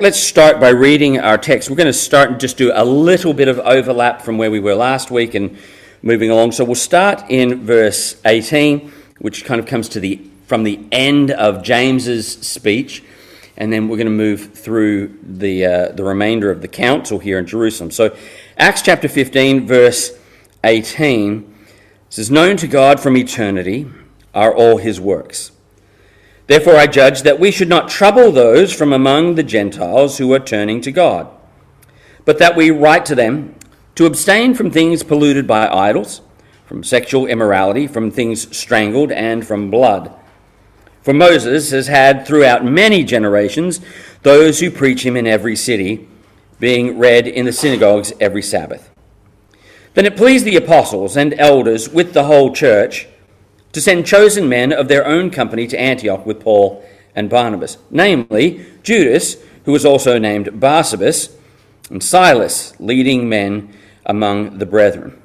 let's start by reading our text. We're going to start and just do a little bit of overlap from where we were last week and moving along. So we'll start in verse 18, which kind of comes to the from the end of James's speech, and then we're going to move through the uh, the remainder of the council here in Jerusalem. So Acts chapter 15, verse 18 says, "Known to God from eternity are all His works." Therefore, I judge that we should not trouble those from among the Gentiles who are turning to God, but that we write to them to abstain from things polluted by idols, from sexual immorality, from things strangled, and from blood. For Moses has had throughout many generations those who preach him in every city, being read in the synagogues every Sabbath. Then it pleased the apostles and elders with the whole church to send chosen men of their own company to Antioch with Paul and Barnabas, namely Judas, who was also named Barsabas, and Silas, leading men among the brethren.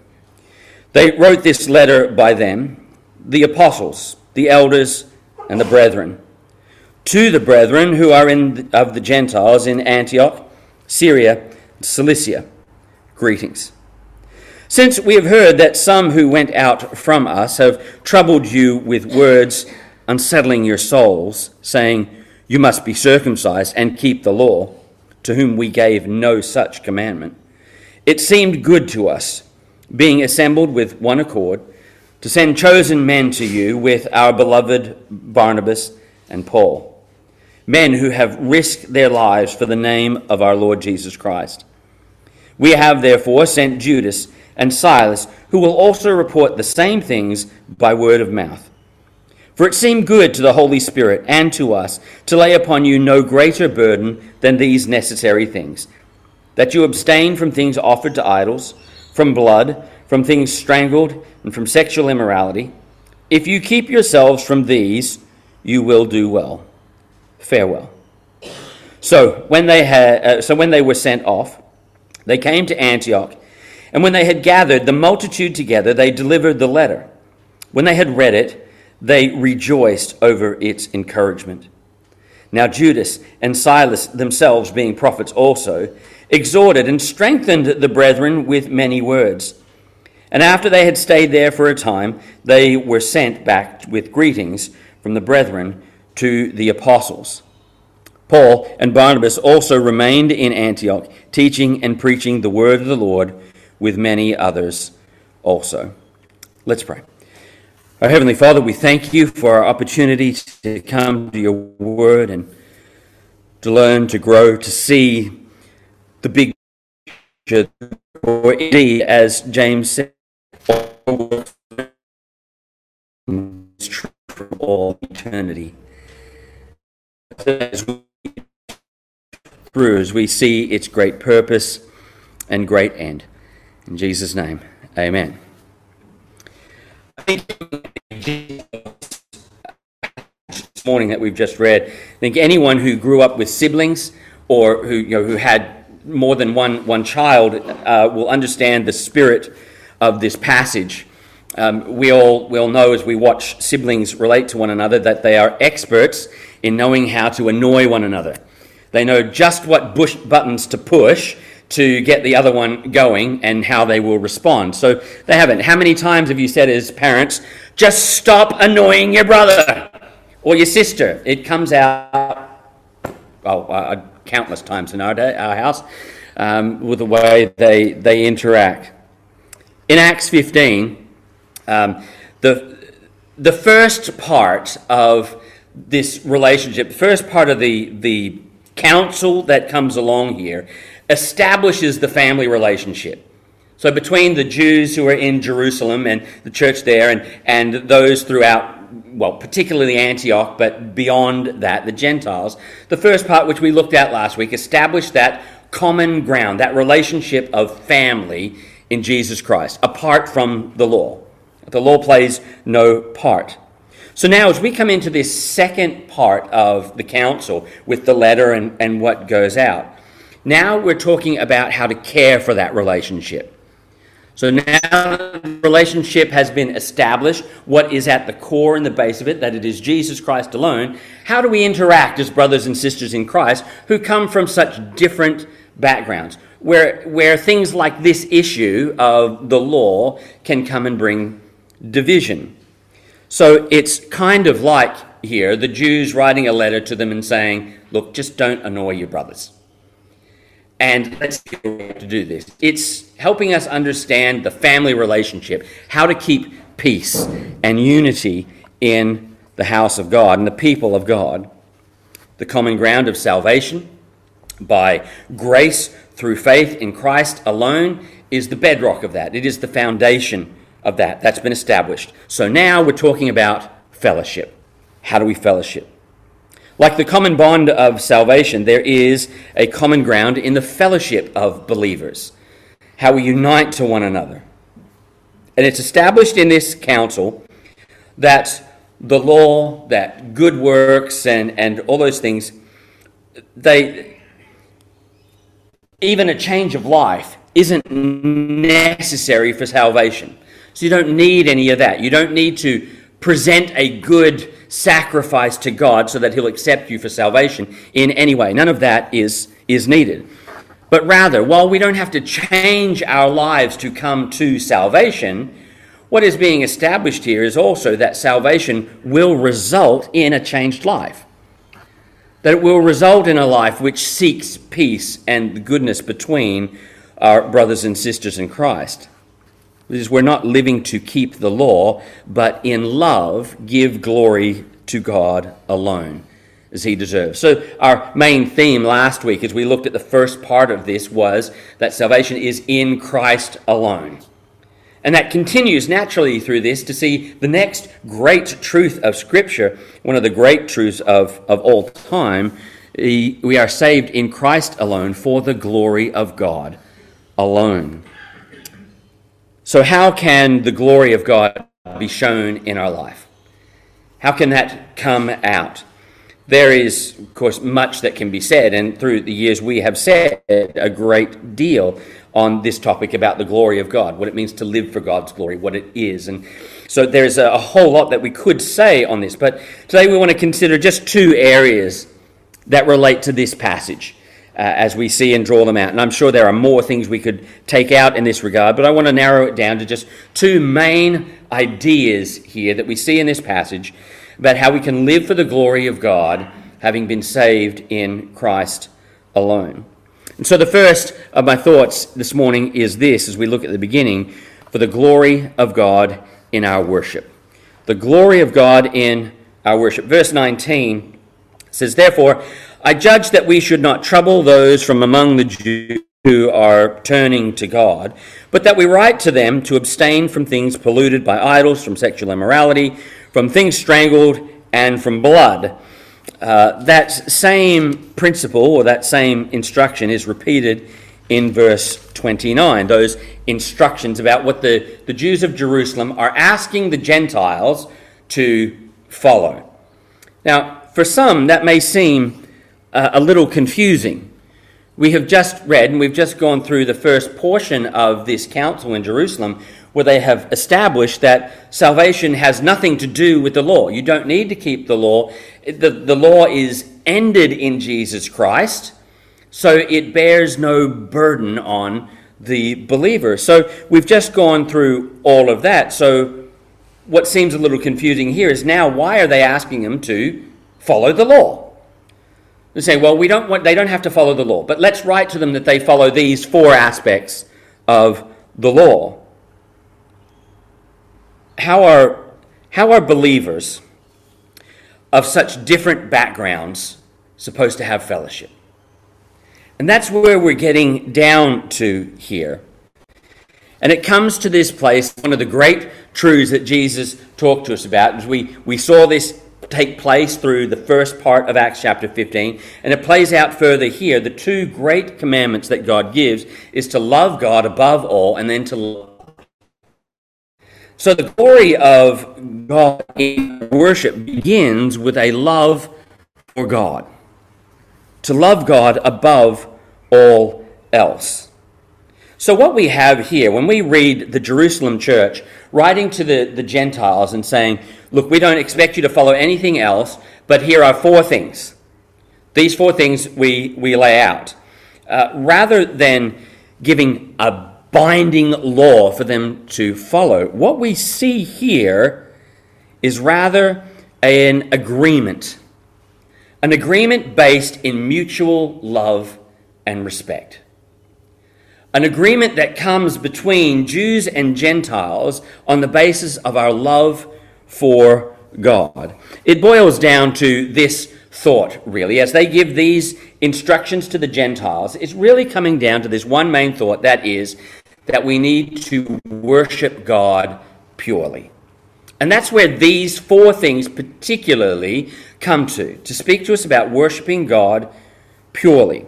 They wrote this letter by them, the apostles, the elders, and the brethren, to the brethren who are in, of the Gentiles in Antioch, Syria, Cilicia. Greetings. Since we have heard that some who went out from us have troubled you with words, unsettling your souls, saying, You must be circumcised and keep the law, to whom we gave no such commandment, it seemed good to us, being assembled with one accord, to send chosen men to you with our beloved Barnabas and Paul, men who have risked their lives for the name of our Lord Jesus Christ. We have therefore sent Judas and Silas, who will also report the same things by word of mouth. For it seemed good to the Holy Spirit and to us to lay upon you no greater burden than these necessary things that you abstain from things offered to idols, from blood, from things strangled, and from sexual immorality. If you keep yourselves from these, you will do well. Farewell. So when they had, uh, so when they were sent off, they came to Antioch and when they had gathered the multitude together, they delivered the letter. When they had read it, they rejoiced over its encouragement. Now Judas and Silas, themselves being prophets also, exhorted and strengthened the brethren with many words. And after they had stayed there for a time, they were sent back with greetings from the brethren to the apostles. Paul and Barnabas also remained in Antioch, teaching and preaching the word of the Lord with many others also. Let's pray. Our Heavenly Father, we thank you for our opportunity to come to your word and to learn, to grow, to see the big picture, or indeed, as James said, is true for all eternity. As we, through, as we see its great purpose and great end. In Jesus' name, amen. I think this morning that we've just read, I think anyone who grew up with siblings or who, you know, who had more than one, one child uh, will understand the spirit of this passage. Um, we, all, we all know as we watch siblings relate to one another that they are experts in knowing how to annoy one another. They know just what bush buttons to push to get the other one going and how they will respond. So they haven't. How many times have you said as parents, just stop annoying your brother or your sister? It comes out, well, uh, countless times in our, day, our house um, with the way they, they interact. In Acts 15, um, the, the first part of this relationship, the first part of the, the counsel that comes along here establishes the family relationship. So between the Jews who are in Jerusalem and the church there and, and those throughout, well, particularly Antioch, but beyond that, the Gentiles, the first part which we looked at last week established that common ground, that relationship of family in Jesus Christ, apart from the law. The law plays no part. So now, as we come into this second part of the council with the letter and, and what goes out, now we're talking about how to care for that relationship. So now the relationship has been established, what is at the core and the base of it, that it is Jesus Christ alone. How do we interact as brothers and sisters in Christ who come from such different backgrounds? Where, where things like this issue of the law can come and bring division. So it's kind of like here the Jews writing a letter to them and saying, Look, just don't annoy your brothers. And let's to do this. It's helping us understand the family relationship, how to keep peace and unity in the house of God and the people of God. The common ground of salvation by grace through faith in Christ alone is the bedrock of that. It is the foundation of that. That's been established. So now we're talking about fellowship. How do we fellowship? Like the common bond of salvation, there is a common ground in the fellowship of believers, how we unite to one another. And it's established in this council that the law, that good works, and, and all those things, they, even a change of life isn't necessary for salvation. So you don't need any of that. You don't need to present a good sacrifice to God so that He'll accept you for salvation in any way. None of that is, is needed. But rather, while we don't have to change our lives to come to salvation, what is being established here is also that salvation will result in a changed life. That it will result in a life which seeks peace and goodness between our brothers and sisters in Christ is we're not living to keep the law, but in love give glory to God alone as he deserves. So, our main theme last week, as we looked at the first part of this, was that salvation is in Christ alone. And that continues naturally through this to see the next great truth of Scripture, one of the great truths of, of all time. We are saved in Christ alone for the glory of God alone. So, how can the glory of God be shown in our life? How can that come out? There is, of course, much that can be said, and through the years we have said a great deal on this topic about the glory of God, what it means to live for God's glory, what it is. And so there's a, whole lot that we could say on this, but today we want to consider just two areas that relate to this passage uh, as we see and draw them out. And I'm sure there are more things we could take out in this regard, but I want to narrow it down to just two main ideas here that we see in this passage about how we can live for the glory of God, having been saved in Christ alone. And so the first of my thoughts this morning is this as we look at the beginning for the glory of God in our worship. The glory of God in our worship. Verse 19 says, Therefore, I judge that we should not trouble those from among the Jews who are turning to God, but that we write to them to abstain from things polluted by idols, from sexual immorality, from things strangled, and from blood. Uh, that same principle or that same instruction is repeated in verse 29. Those instructions about what the, the Jews of Jerusalem are asking the Gentiles to follow. Now, for some, that may seem uh, a little confusing. We have just read, and we've just gone through the first portion of this council in Jerusalem, where they have established that salvation has nothing to do with the law. You don't need to keep the law. The, the law is ended in Jesus Christ, so it bears no burden on the believer. So we've just gone through all of that. So what seems a little confusing here is now why are they asking them to follow the law? They say, well, we don't want, they don't have to follow the law, but let's write to them that they follow these four aspects of the law. How are, how are believers of such different backgrounds supposed to have fellowship? And that's where we're getting down to here. And it comes to this place, one of the great truths that Jesus talked to us about. We, we saw this take place through the first part of Acts chapter 15, and it plays out further here. The two great commandments that God gives is to love God above all and then to love. So the glory of God in worship begins with a love for God. To love God above all else. So, what we have here, when we read the Jerusalem church writing to the, the Gentiles and saying, Look, we don't expect you to follow anything else, but here are four things. These four things we, we lay out. Uh, rather than giving a binding law for them to follow, what we see here is rather an agreement. An agreement based in mutual love and respect an agreement that comes between Jews and Gentiles on the basis of our love for God. It boils down to this thought, really, as they give these instructions to the Gentiles. It's really coming down to this one main thought that is that we need to worship God purely. And that's where these four things particularly come to, to speak to us about worshiping God purely.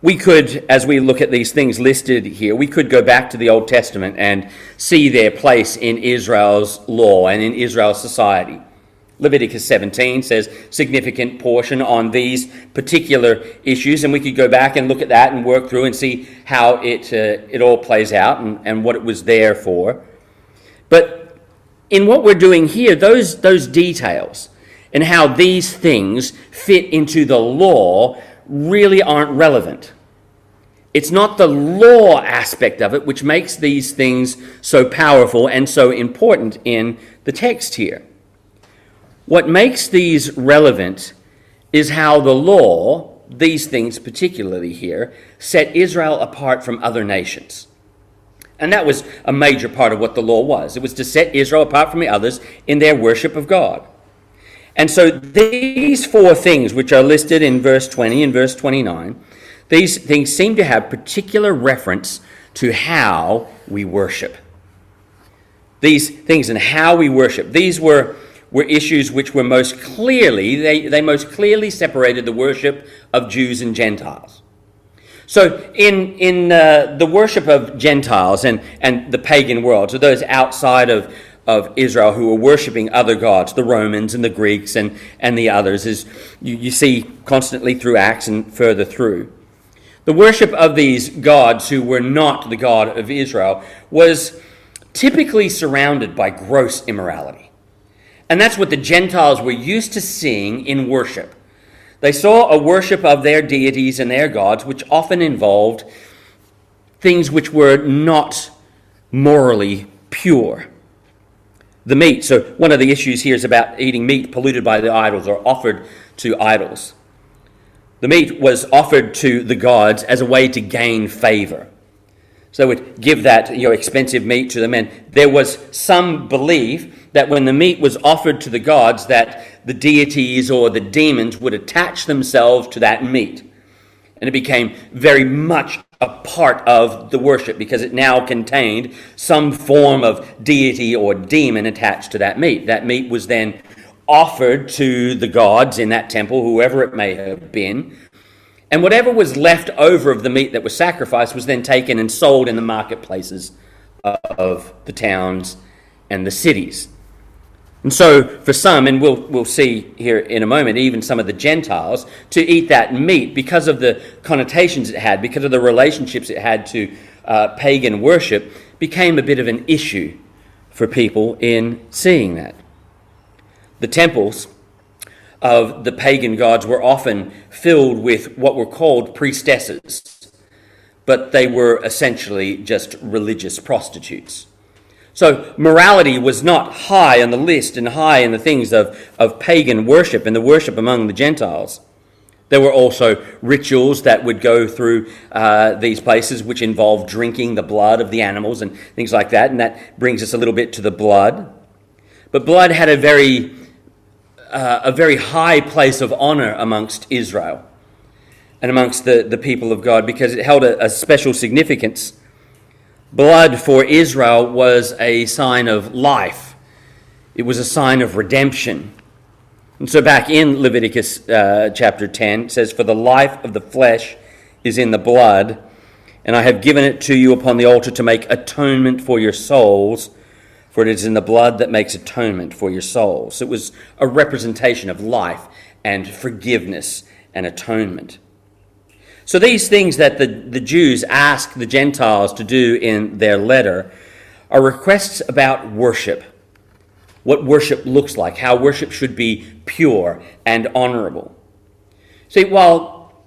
We could, as we look at these things listed here, we could go back to the Old Testament and see their place in Israel's law and in Israel's society. Leviticus 17 says significant portion on these particular issues, and we could go back and look at that and work through and see how it, uh, it all plays out and, and what it was there for. But in what we're doing here, those, those details and how these things fit into the law really aren't relevant. It's not the law aspect of it which makes these things so powerful and so important in the text here. What makes these relevant is how the law, these things particularly here, set Israel apart from other nations. And that was a major part of what the law was. It was to set Israel apart from the others in their worship of God. And so these four things, which are listed in verse 20 and verse 29, these things seem to have particular reference to how we worship. These things and how we worship. These were, were issues which were most clearly, they, they most clearly separated the worship of Jews and Gentiles. So, in, in uh, the worship of Gentiles and, and the pagan world, so those outside of, of Israel who were worshipping other gods, the Romans and the Greeks and, and the others, as you, you see constantly through Acts and further through. The worship of these gods who were not the God of Israel was typically surrounded by gross immorality. And that's what the Gentiles were used to seeing in worship. They saw a worship of their deities and their gods, which often involved things which were not morally pure the meat. So, one of the issues here is about eating meat polluted by the idols or offered to idols. The meat was offered to the gods as a way to gain favor. So they would give that you know, expensive meat to them, and there was some belief that when the meat was offered to the gods, that the deities or the demons would attach themselves to that meat. And it became very much a part of the worship because it now contained some form of deity or demon attached to that meat. That meat was then offered to the gods in that temple, whoever it may have been. And whatever was left over of the meat that was sacrificed was then taken and sold in the marketplaces of the towns and the cities. And so, for some, and we'll, we'll see here in a moment, even some of the Gentiles, to eat that meat because of the connotations it had, because of the relationships it had to uh, pagan worship, became a bit of an issue for people in seeing that. The temples of the pagan gods were often filled with what were called priestesses, but they were essentially just religious prostitutes. So morality was not high on the list and high in the things of, of pagan worship and the worship among the Gentiles. There were also rituals that would go through uh, these places which involved drinking the blood of the animals and things like that, and that brings us a little bit to the blood. But blood had a very, uh, a very high place of honor amongst Israel and amongst the, the people of God because it held a, a special significance Blood for Israel was a sign of life, it was a sign of redemption. And so, back in Leviticus uh, chapter 10, it says, For the life of the flesh is in the blood, and I have given it to you upon the altar to make atonement for your souls, for it is in the blood that makes atonement for your souls. So it was a representation of life and forgiveness and atonement. So these things that the, the Jews ask the Gentiles to do in their letter are requests about worship. What worship looks like, how worship should be pure and honorable. See, while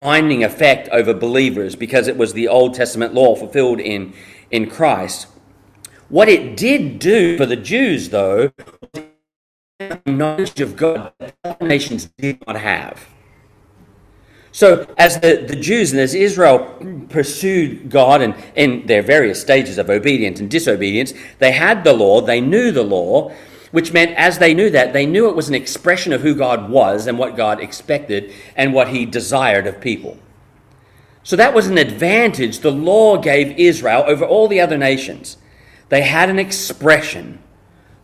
binding effect over believers because it was the Old Testament law fulfilled in, in Christ, what it did do for the Jews, though, knowledge of God that other nations did not have. So, as the, the Jews and as Israel pursued God and in their various stages of obedience and disobedience, they had the law, they knew the law, which meant as they knew that, they knew it was an expression of who God was and what God expected and what He desired of people. So, that was an advantage the law gave Israel over all the other nations. They had an expression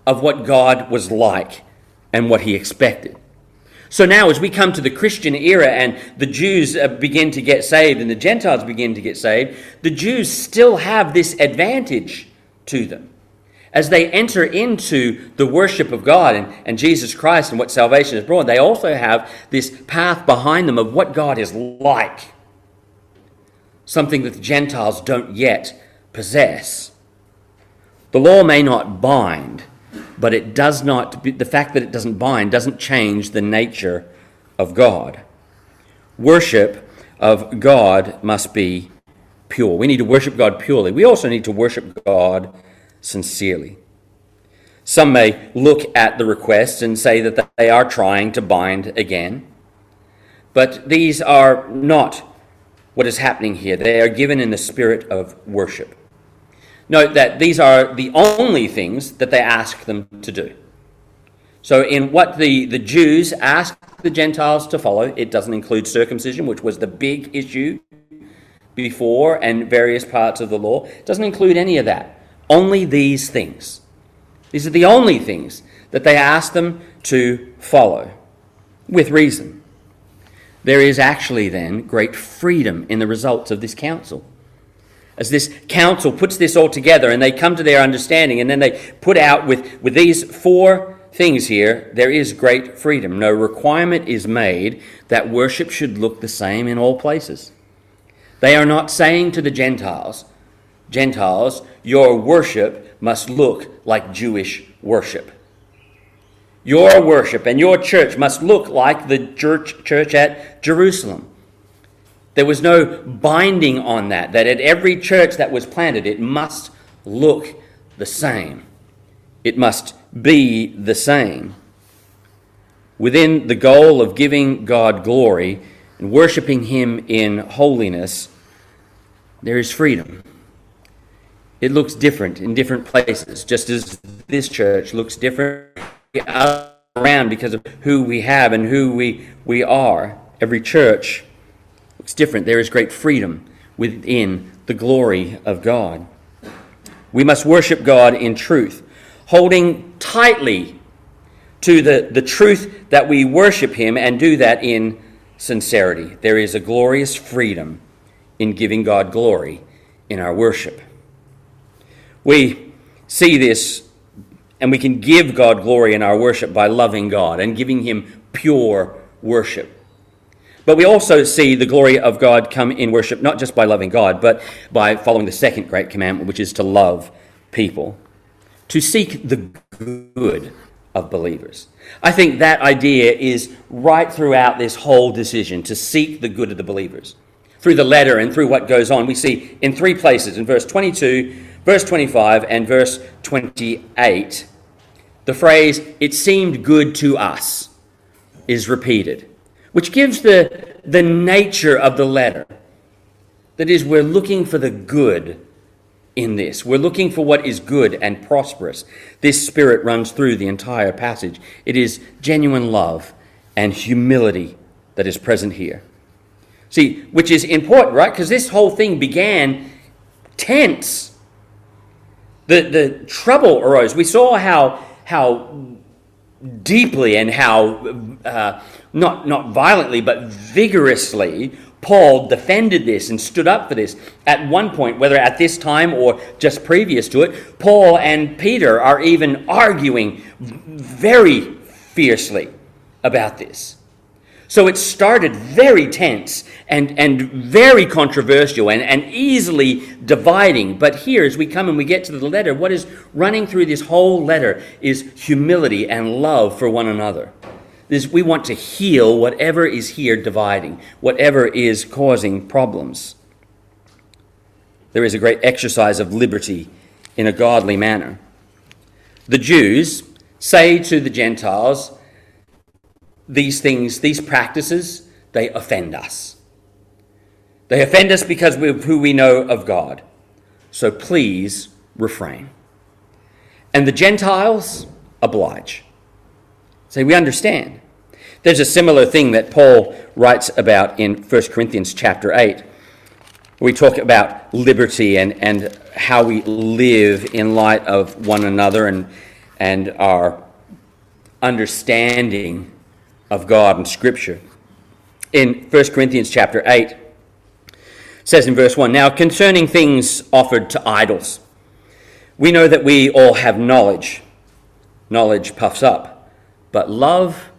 of what God was like and what he expected. So now, as we come to the Christian era and the Jews uh, begin to get saved and the Gentiles begin to get saved, the Jews still have this advantage to them. As they enter into the worship of God and, and Jesus Christ and what salvation has brought, they also have this path behind them of what God is like. Something that the Gentiles don't yet possess. The law may not bind, but it does not, the fact that it doesn't bind doesn't change the nature of God. Worship of God must be pure. We need to worship God purely. We also need to worship God sincerely. Some may look at the requests and say that they are trying to bind again, but these are not what is happening here. They are given in the spirit of worship. Note that these are the only things that they ask them to do. So, in what the, the Jews ask the Gentiles to follow, it doesn't include circumcision, which was the big issue before and various parts of the law. It doesn't include any of that. Only these things. These are the only things that they ask them to follow with reason. There is actually then great freedom in the results of this council as this council puts this all together and they come to their understanding and then they put out with, with these four things here, there is great freedom. No requirement is made that worship should look the same in all places. They are not saying to the Gentiles, Gentiles, your worship must look like Jewish worship. Your worship and your church must look like the church, church at Jerusalem. There was no binding on that, that at every church that was planted, it must look the same. It must be the same. Within the goal of giving God glory and worshiping Him in holiness, there is freedom. It looks different in different places, just as this church looks different around because of who we have and who we, we are. Every church it's different. There is great freedom within the glory of God. We must worship God in truth, holding tightly to the, the truth that we worship Him and do that in sincerity. There is a glorious freedom in giving God glory in our worship. We see this and we can give God glory in our worship by loving God and giving Him pure worship. But we also see the glory of God come in worship, not just by loving God, but by following the second great commandment, which is to love people, to seek the good of believers. I think that idea is right throughout this whole decision to seek the good of the believers. Through the letter and through what goes on, we see in three places in verse 22, verse 25, and verse 28, the phrase, it seemed good to us, is repeated which gives the, the nature of the letter. That is, we're looking for the good in this. We're looking for what is good and prosperous. This spirit runs through the entire passage. It is genuine love and humility that is present here. See, which is important, right? Because this whole thing began tense. The, the trouble arose. We saw how, how deeply and how uh, not, not violently, but vigorously, Paul defended this and stood up for this. At one point, whether at this time or just previous to it, Paul and Peter are even arguing very fiercely about this. So it started very tense and, and very controversial and, and easily dividing. But here, as we come and we get to the letter, what is running through this whole letter is humility and love for one another. We want to heal whatever is here dividing, whatever is causing problems. There is a great exercise of liberty in a godly manner. The Jews say to the Gentiles, these things, these practices, they offend us. They offend us because of who we know of God. So please refrain. And the Gentiles oblige. Say, we understand. There's a similar thing that Paul writes about in 1 Corinthians chapter 8. We talk about liberty and, and how we live in light of one another and, and our understanding of God and Scripture. In 1 Corinthians chapter 8, says in verse 1 Now concerning things offered to idols, we know that we all have knowledge. Knowledge puffs up, but love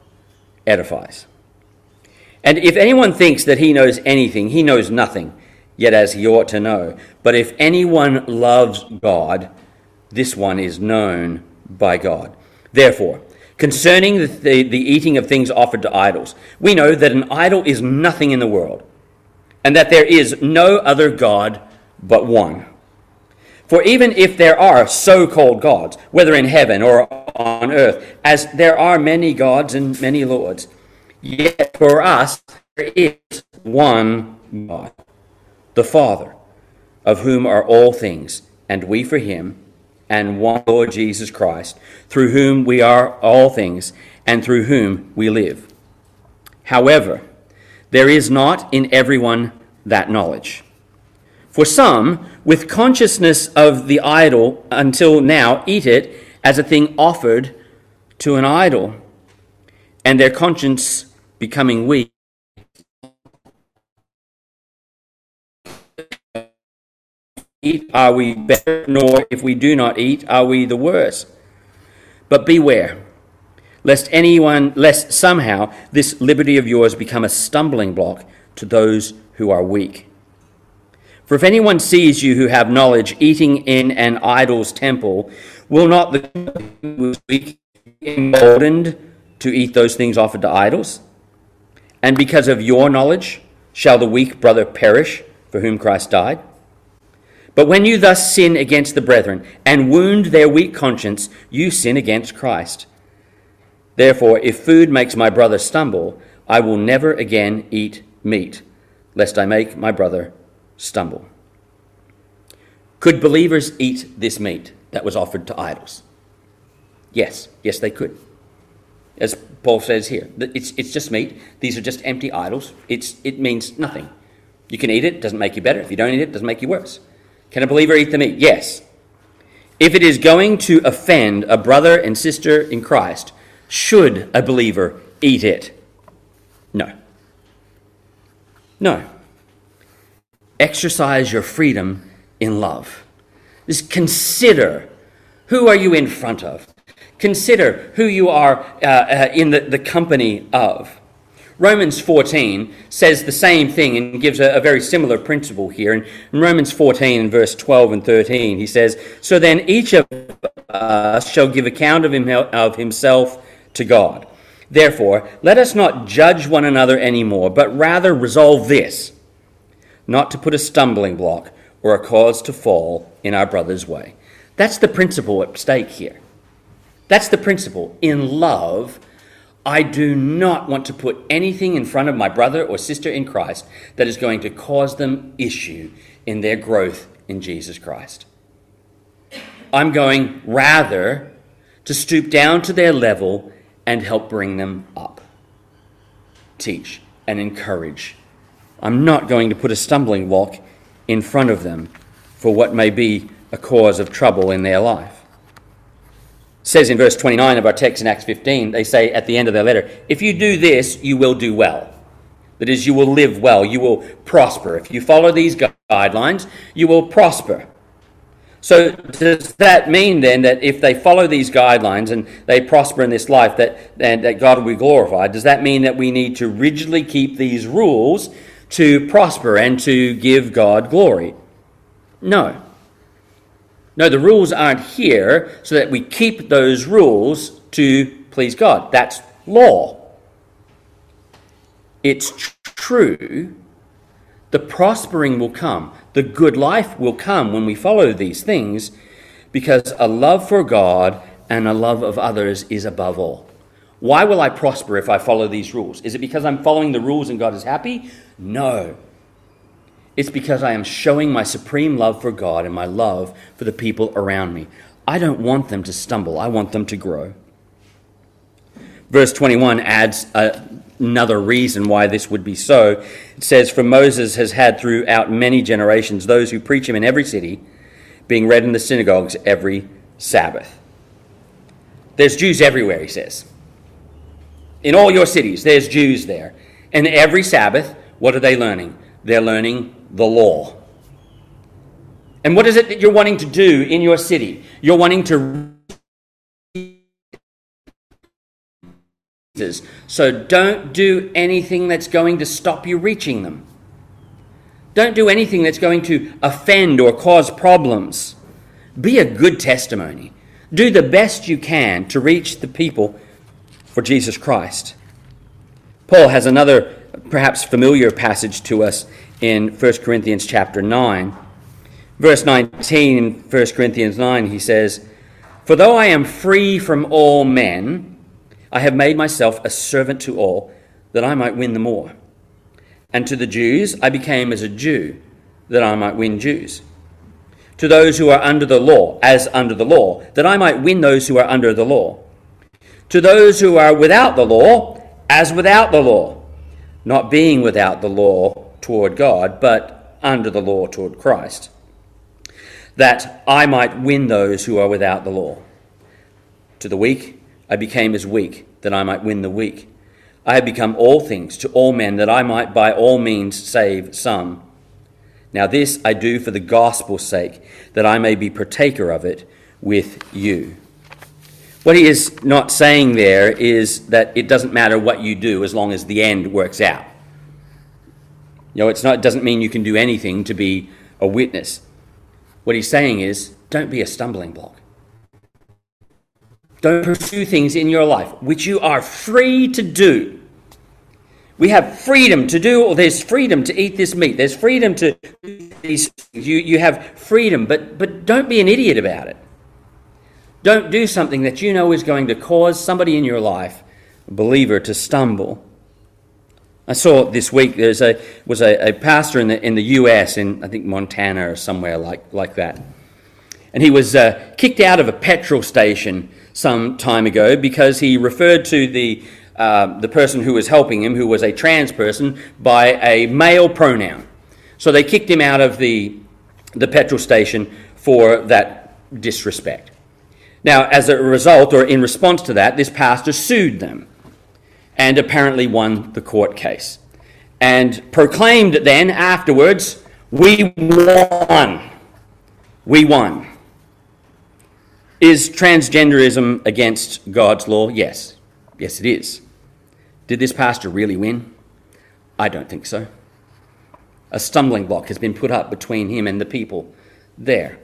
edifies. And if anyone thinks that he knows anything, he knows nothing, yet as he ought to know. But if anyone loves God, this one is known by God. Therefore, concerning the, the, the, eating of things offered to idols. We know that an idol is nothing in the world, and that there is no other God but one. For even if there are so called gods, whether in heaven or on earth, as there are many gods and many lords, yet for us there is one God, the Father, of whom are all things, and we for him and one Lord Jesus Christ, through whom we are all things, and through whom we live. However, there is not in everyone that knowledge. For some, with consciousness of the idol until now, eat it as a thing offered to an idol, and their conscience becoming weak eat, are we better? Nor if we do not eat, are we the worse? But beware, lest anyone, lest somehow this liberty of yours become a stumbling block to those who are weak. For if anyone sees you who have knowledge eating in an idol's temple, will not the weak emboldened to eat those things offered to idols? And because of your knowledge, shall the weak brother perish for whom Christ died? But when you thus sin against the brethren and wound their weak conscience, you sin against Christ. Therefore, if food makes my brother stumble, I will never again eat meat, lest I make my brother stumble. Could believers eat this meat that was offered to idols? Yes, yes, they could. As Paul says here, it's, it's just meat. These are just empty idols. It's, it means nothing. You can eat it, doesn't make you better. If you don't eat it, it doesn't make you worse. Can a believer eat the meat? Yes. If it is going to offend a brother and sister in Christ, should a believer eat it? No. No. Exercise your freedom in love. Just consider who are you in front of. Consider who you are uh, uh, in the, the company of. Romans 14 says the same thing and gives a, a very similar principle here. In, in Romans 14, verse 12 and 13, he says, So then each of us shall give account of, him, of himself to God. Therefore, let us not judge one another anymore, but rather resolve this not to put a stumbling block or a cause to fall in our brother's way. That's the principle at stake here. That's the principle. In love, I do not want to put anything in front of my brother or sister in Christ that is going to cause them issue in their growth in Jesus Christ. I'm going rather to stoop down to their level and help bring them up. Teach and encourage. I'm not going to put a stumbling block in front of them for what may be a cause of trouble in their life says in verse 29 of our text in Acts 15, they say at the end of their letter, if you do this, you will do well. That is, you will live well, you will prosper. If you follow these guidelines, you will prosper. So does that mean then that if they follow these guidelines and they prosper in this life, that, and that God will be glorified? Does that mean that we need to rigidly keep these rules to prosper and to give God glory? No. No, the rules aren't here so that we keep those rules to please God. That's law. It's true. The prospering will come. The good life will come when we follow these things because a love for God and a love of others is above all. Why will I prosper if I follow these rules? Is it because I'm following the rules and God is happy? No. It's because I am showing my supreme love for God and my love for the people around me. I don't want them to stumble, I want them to grow. Verse 21 adds uh, another reason why this would be so. It says, For Moses has had throughout many generations those who preach him in every city, being read in the synagogues every Sabbath. There's Jews everywhere, he says. In all your cities, there's Jews there. And every Sabbath, what are they learning? They're learning the law. And what is it that you're wanting to do in your city? You're wanting to. So don't do anything that's going to stop you reaching them. Don't do anything that's going to offend or cause problems. Be a good testimony. Do the best you can to reach the people for Jesus Christ. Paul has another perhaps familiar passage to us in 1 Corinthians chapter 9. Verse 19 in 1 Corinthians 9, he says, For though I am free from all men, I have made myself a servant to all, that I might win the more. And to the Jews I became as a Jew, that I might win Jews. To those who are under the law, as under the law, that I might win those who are under the law. To those who are without the law, as without the law, not being without the law toward God, but under the law toward Christ, that I might win those who are without the law. To the weak, I became as weak, that I might win the weak. I have become all things to all men, that I might by all means save some. Now, this I do for the gospel's sake, that I may be partaker of it with you. What he is not saying there is that it doesn't matter what you do as long as the end works out. You know, it's not, it doesn't mean you can do anything to be a witness. What he's saying is don't be a stumbling block. Don't pursue things in your life which you are free to do. We have freedom to do, or there's freedom to eat this meat. There's freedom to these. You, you have freedom, but, but don't be an idiot about it. Don't do something that you know is going to cause somebody in your life, a believer, to stumble. I saw this week there's a was a, a pastor in the in the U.S. in I think Montana or somewhere like like that, and he was uh, kicked out of a petrol station some time ago because he referred to the uh, the person who was helping him, who was a trans person, by a male pronoun. So they kicked him out of the the petrol station for that disrespect. Now, as a result, or in response to that, this pastor sued them and apparently won the court case. And proclaimed then afterwards, We won. We won. Is transgenderism against God's law? Yes. Yes, it is. Did this pastor really win? I don't think so. A stumbling block has been put up between him and the people there.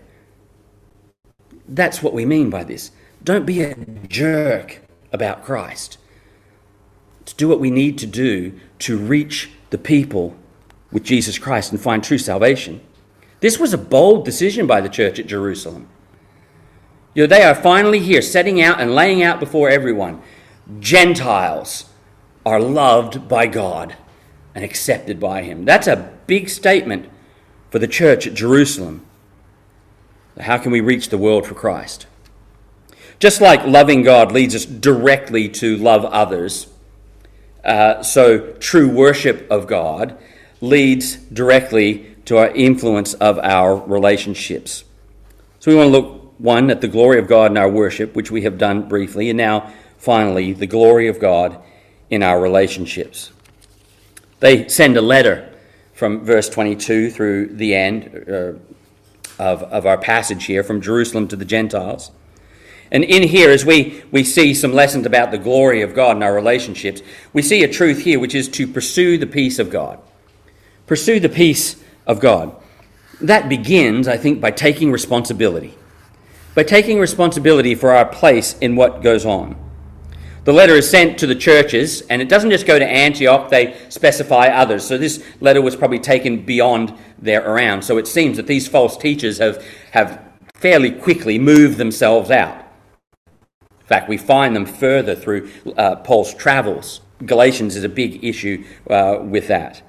That's what we mean by this. Don't be a jerk about Christ. To do what we need to do to reach the people with Jesus Christ and find true salvation. This was a bold decision by the church at Jerusalem. You know, they are finally here, setting out and laying out before everyone. Gentiles are loved by God and accepted by Him. That's a big statement for the church at Jerusalem. How can we reach the world for Christ? Just like loving God leads us directly to love others, uh, so true worship of God leads directly to our influence of our relationships. So we want to look, one, at the glory of God in our worship, which we have done briefly, and now, finally, the glory of God in our relationships. They send a letter from verse 22 through the end, uh, of, of our passage here from Jerusalem to the Gentiles. And in here, as we, we see some lessons about the glory of God in our relationships, we see a truth here which is to pursue the peace of God. Pursue the peace of God. That begins, I think, by taking responsibility. By taking responsibility for our place in what goes on. The letter is sent to the churches, and it doesn't just go to Antioch, they specify others. So this letter was probably taken beyond there around. So it seems that these false teachers have, have fairly quickly moved themselves out. In fact, we find them further through uh, Paul's travels. Galatians is a big issue uh, with that.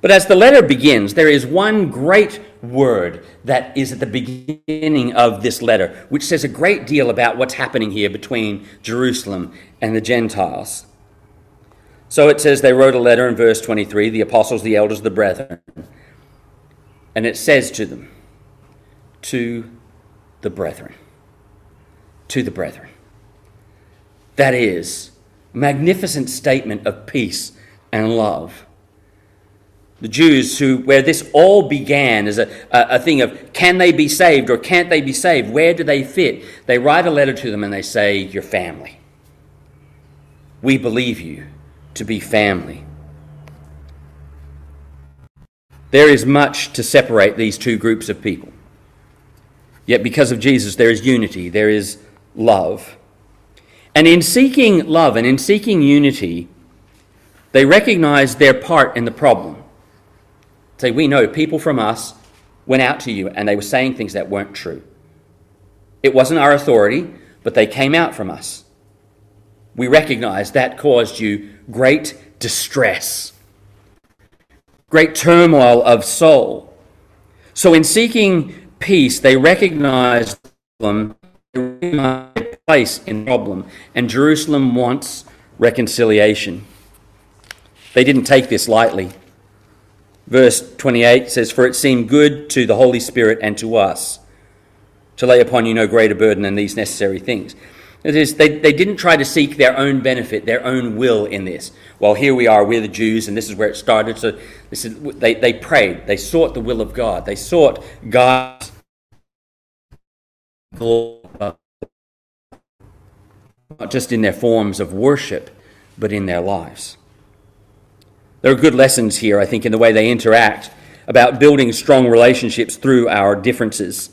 But as the letter begins, there is one great word that is at the beginning of this letter, which says a great deal about what's happening here between Jerusalem and the Gentiles. So it says they wrote a letter in verse 23 the apostles, the elders, the brethren. And it says to them, to the brethren. To the brethren. That is, a magnificent statement of peace and love the Jews who, where this all began as a, a, a, thing of can they be saved or can't they be saved? Where do they fit? They write a letter to them and they say, Your family. We believe you to be family. There is much to separate these two groups of people. Yet, because of Jesus, there is unity, there is love. And in seeking love and in seeking unity, they recognize their part in the problem. Say, we know people from us went out to you and they were saying things that weren't true. It wasn't our authority, but they came out from us. We recognize that caused you great distress, great turmoil of soul. So, in seeking peace, they recognized them, place in problem, and Jerusalem wants reconciliation. They didn't take this lightly. Verse 28 says, For it seemed good to the Holy Spirit and to us to lay upon you no greater burden than these necessary things. It is, they, they didn't try to seek their own benefit, their own will in this. Well, here we are, we're the Jews, and this is where it started. So this is, they, they prayed, they sought the will of God, they sought God's glory, not just in their forms of worship, but in their lives. There are good lessons here, I think, in the way they interact about building strong relationships through our differences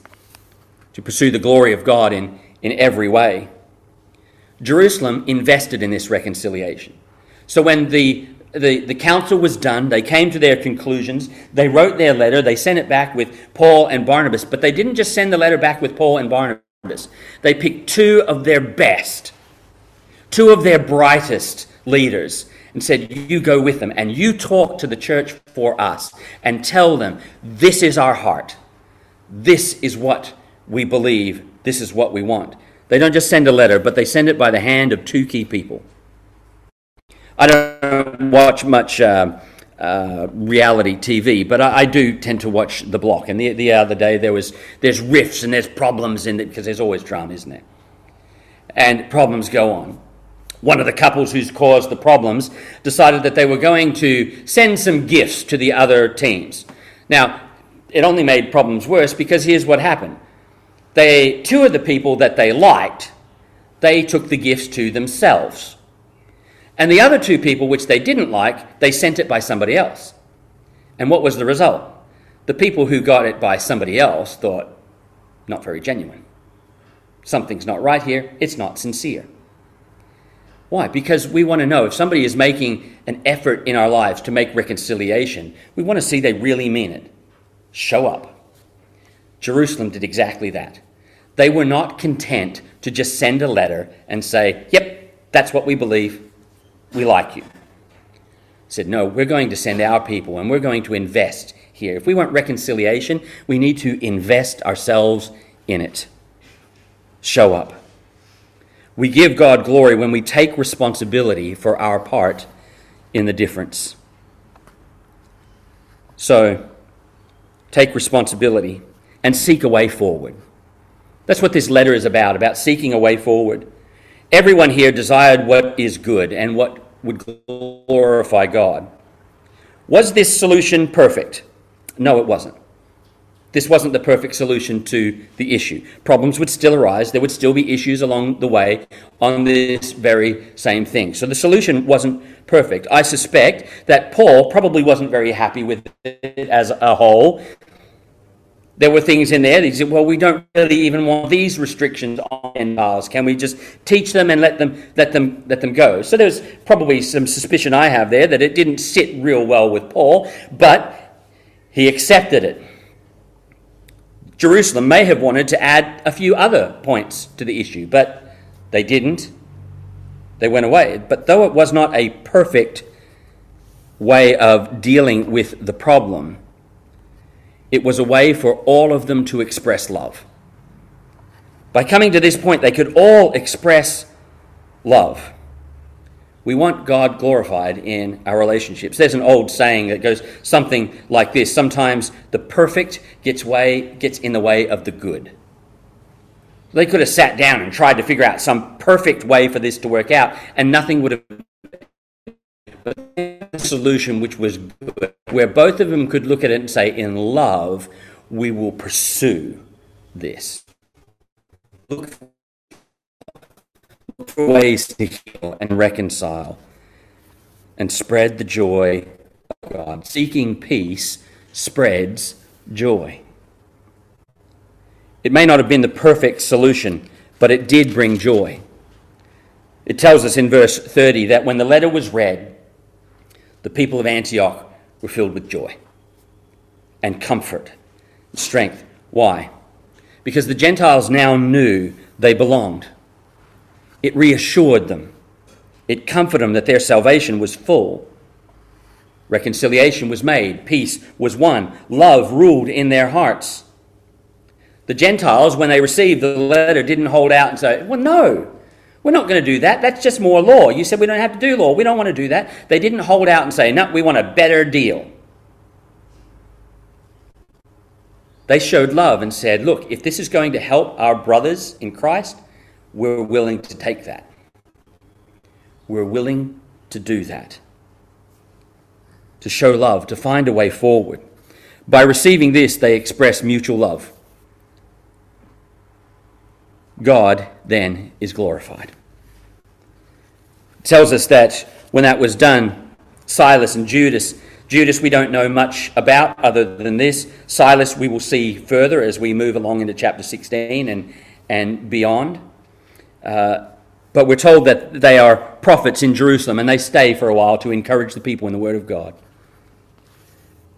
to pursue the glory of God in, in every way. Jerusalem invested in this reconciliation. So when the, the, the council was done, they came to their conclusions, they wrote their letter, they sent it back with Paul and Barnabas, but they didn't just send the letter back with Paul and Barnabas. They picked two of their best, two of their brightest leaders, and said, You go with them and you talk to the church for us and tell them, This is our heart. This is what we believe. This is what we want. They don't just send a letter, but they send it by the hand of two key people. I don't watch much uh, uh, reality TV, but I, I, do tend to watch The Block. And the, the other day there was there's rifts and there's problems in it because there's always drama, isn't there? And problems go on one of the couples who's caused the problems decided that they were going to send some gifts to the other teams. Now, it only made problems worse because here's what happened. They, two of the people that they liked, they took the gifts to themselves. And the other two people, which they didn't like, they sent it by somebody else. And what was the result? The people who got it by somebody else thought, not very genuine. Something's not right here, it's not sincere. Why? Because we want to know if somebody is making an effort in our lives to make reconciliation, we want to see they really mean it. Show up. Jerusalem did exactly that. They were not content to just send a letter and say, Yep, that's what we believe. We like you. Said, No, we're going to send our people and we're going to invest here. If we want reconciliation, we need to invest ourselves in it. Show up. We give God glory when we take responsibility for our part in the difference. So, take responsibility and seek a way forward. That's what this letter is about, about seeking a way forward. Everyone here desired what is good and what would glorify God. Was this solution perfect? No, it wasn't. This wasn't the perfect solution to the issue. Problems would still arise. There would still be issues along the way on this very same thing. So the solution wasn't perfect. I suspect that Paul probably wasn't very happy with it as a whole. There were things in there that he said, well, we don't really even want these restrictions on Gentiles. Can we just teach them and let them let them let them go? So there's probably some suspicion I have there that it didn't sit real well with Paul, but he accepted it. Jerusalem may have wanted to add a few other points to the issue, but they didn't. They went away. But though it was not a perfect way of dealing with the problem, it was a way for all of them to express love. By coming to this point, they could all express love. We want God glorified in our relationships. There's an old saying that goes something like this Sometimes the perfect gets, way, gets in the way of the good. They could have sat down and tried to figure out some perfect way for this to work out, and nothing would have been a solution which was good, where both of them could look at it and say, In love, we will pursue this. Look for ways to heal and reconcile and spread the joy of God. Seeking peace spreads joy. It may not have been the perfect solution, but it did bring joy. It tells us in verse 30 that when the letter was read, the people of Antioch were filled with joy and comfort and strength. Why? Because the Gentiles now knew they belonged. It reassured them. It comforted them that their salvation was full. Reconciliation was made. Peace was won. Love ruled in their hearts. The Gentiles, when they received the letter, didn't hold out and say, Well, no, we're not going to do that. That's just more law. You said we don't have to do law. We don't want to do that. They didn't hold out and say, No, we want a better deal. They showed love and said, Look, if this is going to help our brothers in Christ, we're willing to take that. We're willing to do that. To show love, to find a way forward. By receiving this, they express mutual love. God then is glorified. It tells us that when that was done, Silas and Judas, Judas we don't know much about other than this. Silas we will see further as we move along into chapter 16 and, and beyond. Uh, but we're told that they are prophets in Jerusalem and they stay for a while to encourage the people in the Word of God.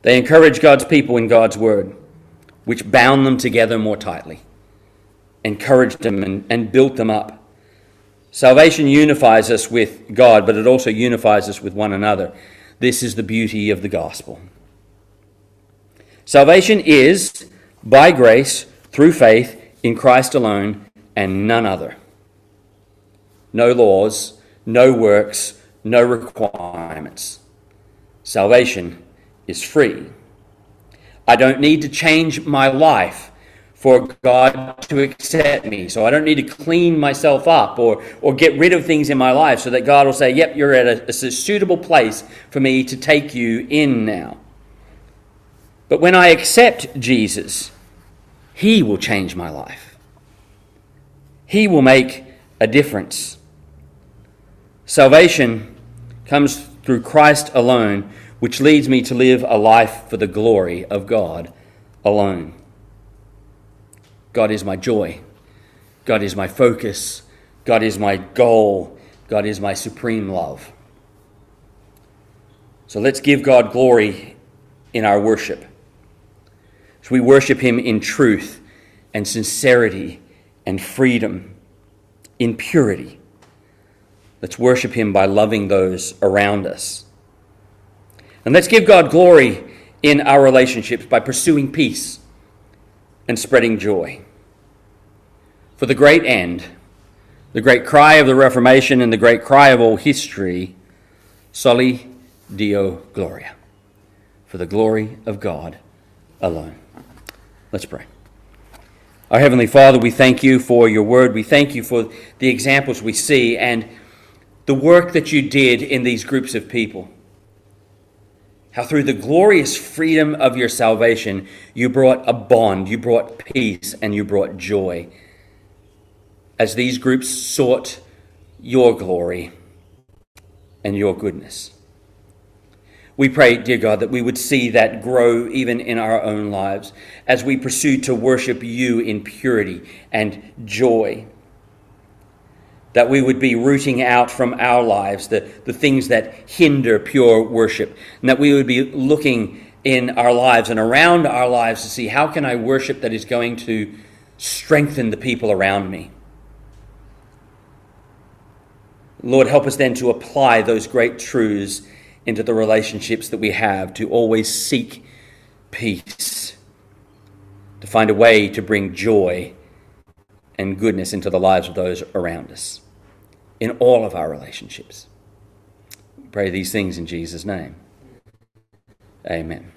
They encourage God's people in God's Word, which bound them together more tightly, encouraged them, and, and built them up. Salvation unifies us with God, but it also unifies us with one another. This is the beauty of the gospel. Salvation is by grace through faith in Christ alone and none other no laws, no works, no requirements. Salvation is free. I don't need to change my life for God to accept me. So I don't need to clean myself up or, or get rid of things in my life so that God will say, Yep, you're at a, a suitable place for me to take you in now. But when I accept Jesus, He will change my life. He will make a difference. Salvation comes through Christ alone, which leads me to live a life for the glory of God alone. God is my joy. God is my focus. God is my goal. God is my supreme love. So let's give God glory in our worship. So we worship Him in truth and sincerity and freedom, in purity. Let's worship Him by loving those around us. And let's give God glory in our relationships by pursuing peace and spreading joy. For the great end, the great cry of the Reformation and the great cry of all history, Soli Deo Gloria, for the glory of God alone. Let's pray. Our Heavenly Father, we thank you for your word. We thank you for the examples we see and the work that you did in these groups of people. how through the glorious freedom of your salvation, you brought a bond, you brought peace, and you brought joy. As these groups sought your glory and your goodness. We pray, dear God, that we would see that grow even in our own lives as we pursue to worship you in purity and joy that we would be rooting out from our lives the, the things that hinder pure worship, and that we would be looking in our lives and around our lives to see how can I worship that is going to strengthen the people around me. Lord, help us then to apply those great truths into the relationships that we have, to always seek peace, to find a way to bring joy and goodness into the lives of those around us in all of our relationships. Pray these things in Jesus' name. Amen.